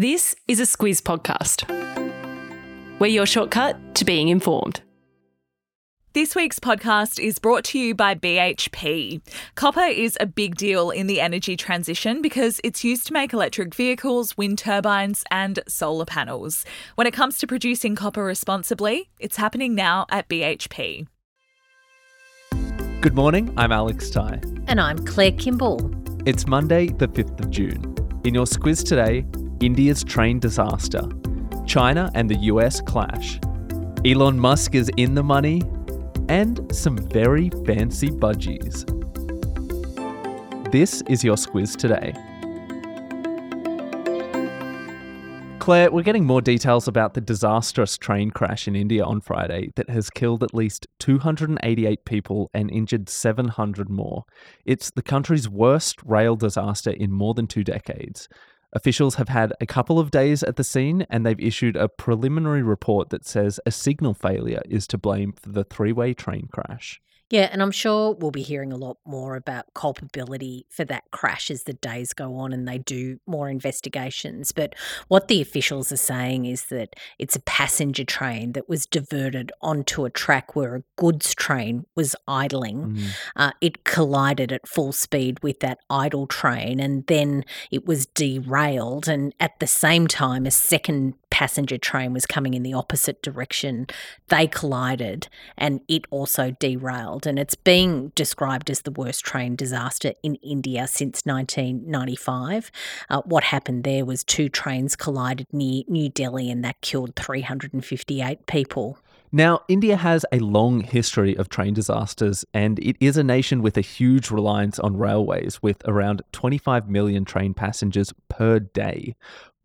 This is a Squiz podcast. We're your shortcut to being informed. This week's podcast is brought to you by BHP. Copper is a big deal in the energy transition because it's used to make electric vehicles, wind turbines, and solar panels. When it comes to producing copper responsibly, it's happening now at BHP. Good morning, I'm Alex Ty. And I'm Claire Kimball. It's Monday, the 5th of June. In your squiz today, India's train disaster, China and the US clash, Elon Musk is in the money, and some very fancy budgies. This is your squiz today. Claire, we're getting more details about the disastrous train crash in India on Friday that has killed at least 288 people and injured 700 more. It's the country's worst rail disaster in more than two decades. Officials have had a couple of days at the scene and they've issued a preliminary report that says a signal failure is to blame for the three way train crash. Yeah, and I'm sure we'll be hearing a lot more about culpability for that crash as the days go on and they do more investigations. But what the officials are saying is that it's a passenger train that was diverted onto a track where a goods train was idling. Mm. Uh, it collided at full speed with that idle train and then it was derailed. And at the same time, a second passenger train was coming in the opposite direction. They collided and it also derailed and it's being described as the worst train disaster in India since 1995. Uh, what happened there was two trains collided near New Delhi and that killed 358 people. Now, India has a long history of train disasters, and it is a nation with a huge reliance on railways, with around 25 million train passengers per day.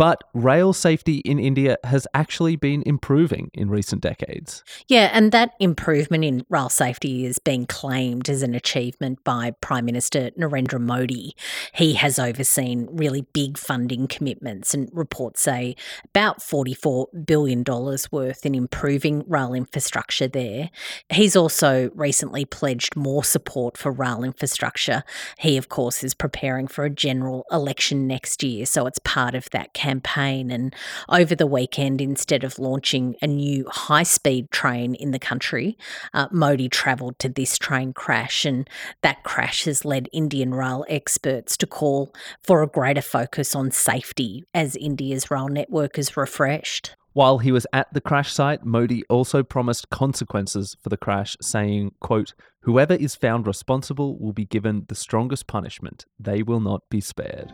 But rail safety in India has actually been improving in recent decades. Yeah, and that improvement in rail safety is being claimed as an achievement by Prime Minister Narendra Modi. He has overseen really big funding commitments, and reports say about $44 billion worth in improving rail infrastructure there. He's also recently pledged more support for rail infrastructure. He, of course, is preparing for a general election next year, so it's part of that campaign campaign. And over the weekend, instead of launching a new high speed train in the country, uh, Modi travelled to this train crash. And that crash has led Indian rail experts to call for a greater focus on safety as India's rail network is refreshed. While he was at the crash site, Modi also promised consequences for the crash, saying, quote, Whoever is found responsible will be given the strongest punishment. They will not be spared.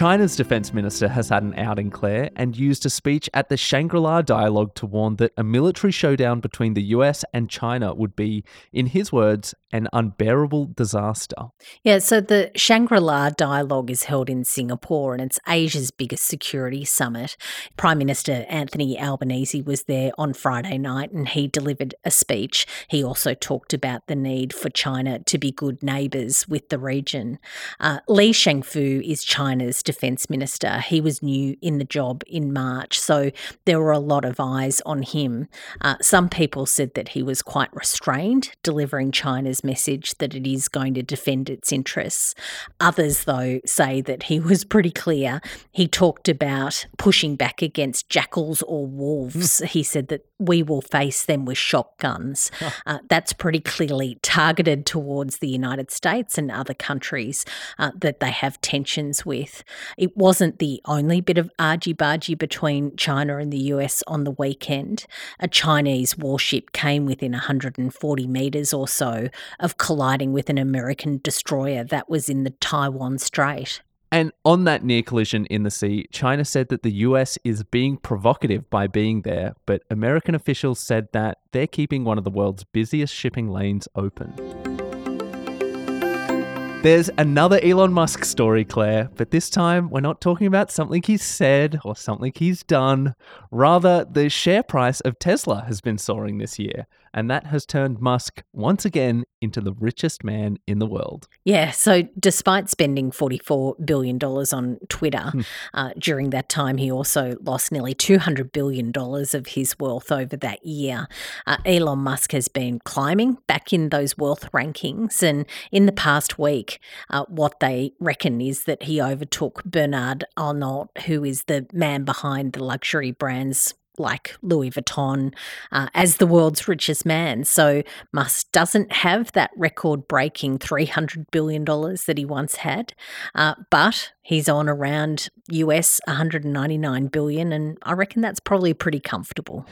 China's defense minister has had an outing, Claire, and used a speech at the Shangri La dialogue to warn that a military showdown between the US and China would be, in his words, an unbearable disaster. Yeah, so the Shangri La dialogue is held in Singapore and it's Asia's biggest security summit. Prime Minister Anthony Albanese was there on Friday night and he delivered a speech. He also talked about the need for China to be good neighbours with the region. Uh, Li Shangfu is China's defence minister. He was new in the job in March, so there were a lot of eyes on him. Uh, some people said that he was quite restrained, delivering China's message that it is going to defend its interests. Others, though, say that he was pretty clear. He talked about pushing back against jackals or wolves. He said that we will face them with shotguns. Uh, that's pretty clearly targeted towards the United States and other countries uh, that they have tensions with. It wasn't the only bit of argy bargy between China and the US on the weekend. A Chinese warship came within 140 metres or so of colliding with an American destroyer that was in the Taiwan Strait. And on that near collision in the sea, China said that the US is being provocative by being there, but American officials said that they're keeping one of the world's busiest shipping lanes open. There's another Elon Musk story, Claire, but this time we're not talking about something he's said or something he's done. Rather, the share price of Tesla has been soaring this year. And that has turned Musk once again into the richest man in the world. Yeah, so despite spending $44 billion on Twitter, hmm. uh, during that time he also lost nearly $200 billion of his wealth over that year. Uh, Elon Musk has been climbing back in those wealth rankings, and in the past week, uh, what they reckon is that he overtook Bernard Arnault, who is the man behind the luxury brands like Louis Vuitton uh, as the world's richest man. So Musk doesn't have that record breaking $300 billion that he once had, uh, but he's on around US 199 billion, and I reckon that's probably pretty comfortable.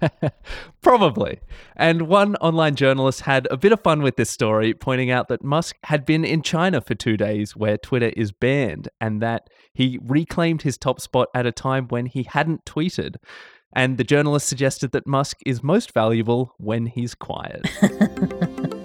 probably. And one online journalist had a bit of fun with this story, pointing out that Musk had been in China for two days where Twitter is banned, and that he reclaimed his top spot at a time when he hadn't tweeted. And the journalist suggested that Musk is most valuable when he's quiet.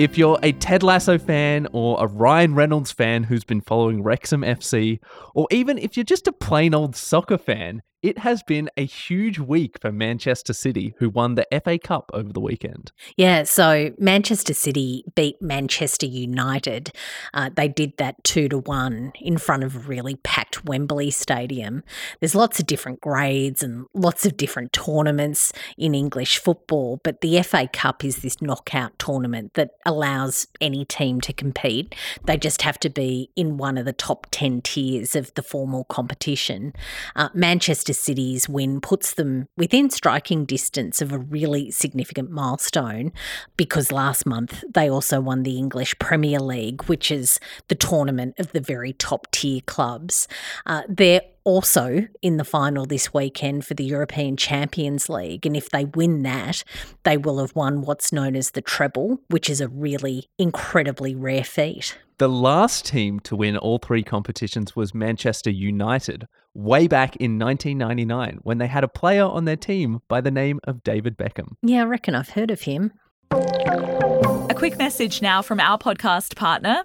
If you're a Ted Lasso fan or a Ryan Reynolds fan who's been following Wrexham FC, or even if you're just a plain old soccer fan, it has been a huge week for Manchester City, who won the FA Cup over the weekend. Yeah, so Manchester City beat Manchester United. Uh, they did that two to one in front of a really packed Wembley Stadium. There's lots of different grades and lots of different tournaments in English football, but the FA Cup is this knockout tournament that allows any team to compete. They just have to be in one of the top 10 tiers of the formal competition. Uh, Manchester Manchester City's win puts them within striking distance of a really significant milestone because last month they also won the English Premier League, which is the tournament of the very top tier clubs. Uh, they're also in the final this weekend for the European Champions League. And if they win that, they will have won what's known as the treble, which is a really incredibly rare feat. The last team to win all three competitions was Manchester United, way back in 1999 when they had a player on their team by the name of David Beckham. Yeah, I reckon I've heard of him. A quick message now from our podcast partner,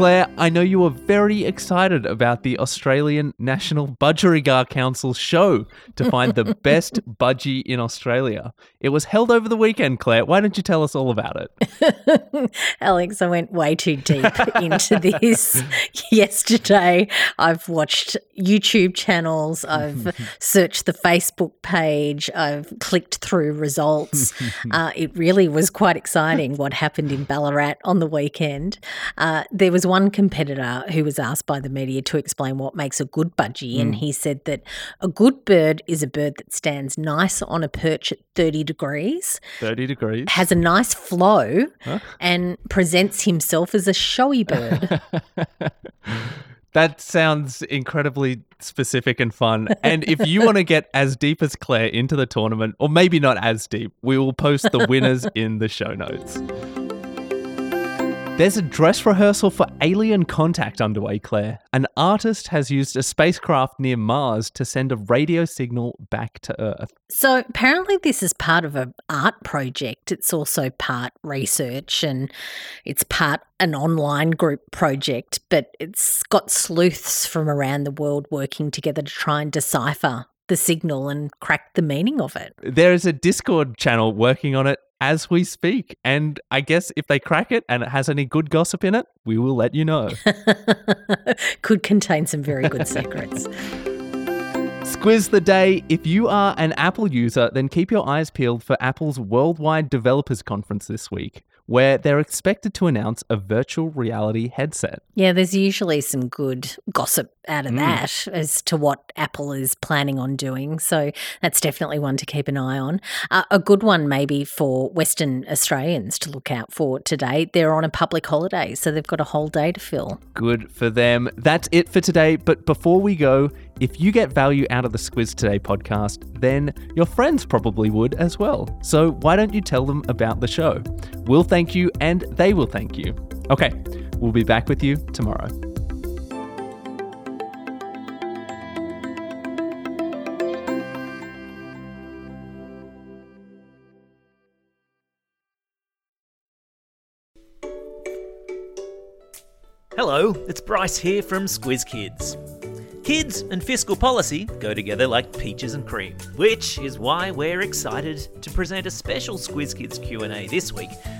Claire, I know you were very excited about the Australian National Budgerigar Council show to find the best budgie in Australia. It was held over the weekend, Claire. Why don't you tell us all about it? Alex, I went way too deep into this yesterday. I've watched YouTube channels, I've searched the Facebook page, I've clicked through results. Uh, it really was quite exciting what happened in Ballarat on the weekend. Uh, there was one competitor who was asked by the media to explain what makes a good budgie, mm. and he said that a good bird is a bird that stands nice on a perch at 30 degrees, 30 degrees, has a nice flow, huh? and presents himself as a showy bird. That sounds incredibly specific and fun. And if you want to get as deep as Claire into the tournament, or maybe not as deep, we will post the winners in the show notes. There's a dress rehearsal for Alien Contact underway, Claire. An artist has used a spacecraft near Mars to send a radio signal back to Earth. So apparently this is part of an art project. It's also part research and it's part an online group project, but it's got sleuths from around the world working together to try and decipher the signal and crack the meaning of it. There is a Discord channel working on it as we speak. And I guess if they crack it and it has any good gossip in it, we will let you know. Could contain some very good secrets. Squiz the day. If you are an Apple user, then keep your eyes peeled for Apple's Worldwide Developers Conference this week where they're expected to announce a virtual reality headset. Yeah, there's usually some good gossip out of mm. that as to what Apple is planning on doing. So that's definitely one to keep an eye on. Uh, a good one, maybe for Western Australians to look out for today. They're on a public holiday, so they've got a whole day to fill. Good for them. That's it for today. But before we go, if you get value out of the Squiz Today podcast, then your friends probably would as well. So why don't you tell them about the show? We'll thank you and they will thank you. Okay, we'll be back with you tomorrow. Hello, it's Bryce here from Squiz Kids. Kids and fiscal policy go together like peaches and cream, which is why we're excited to present a special Squiz Kids Q&A this week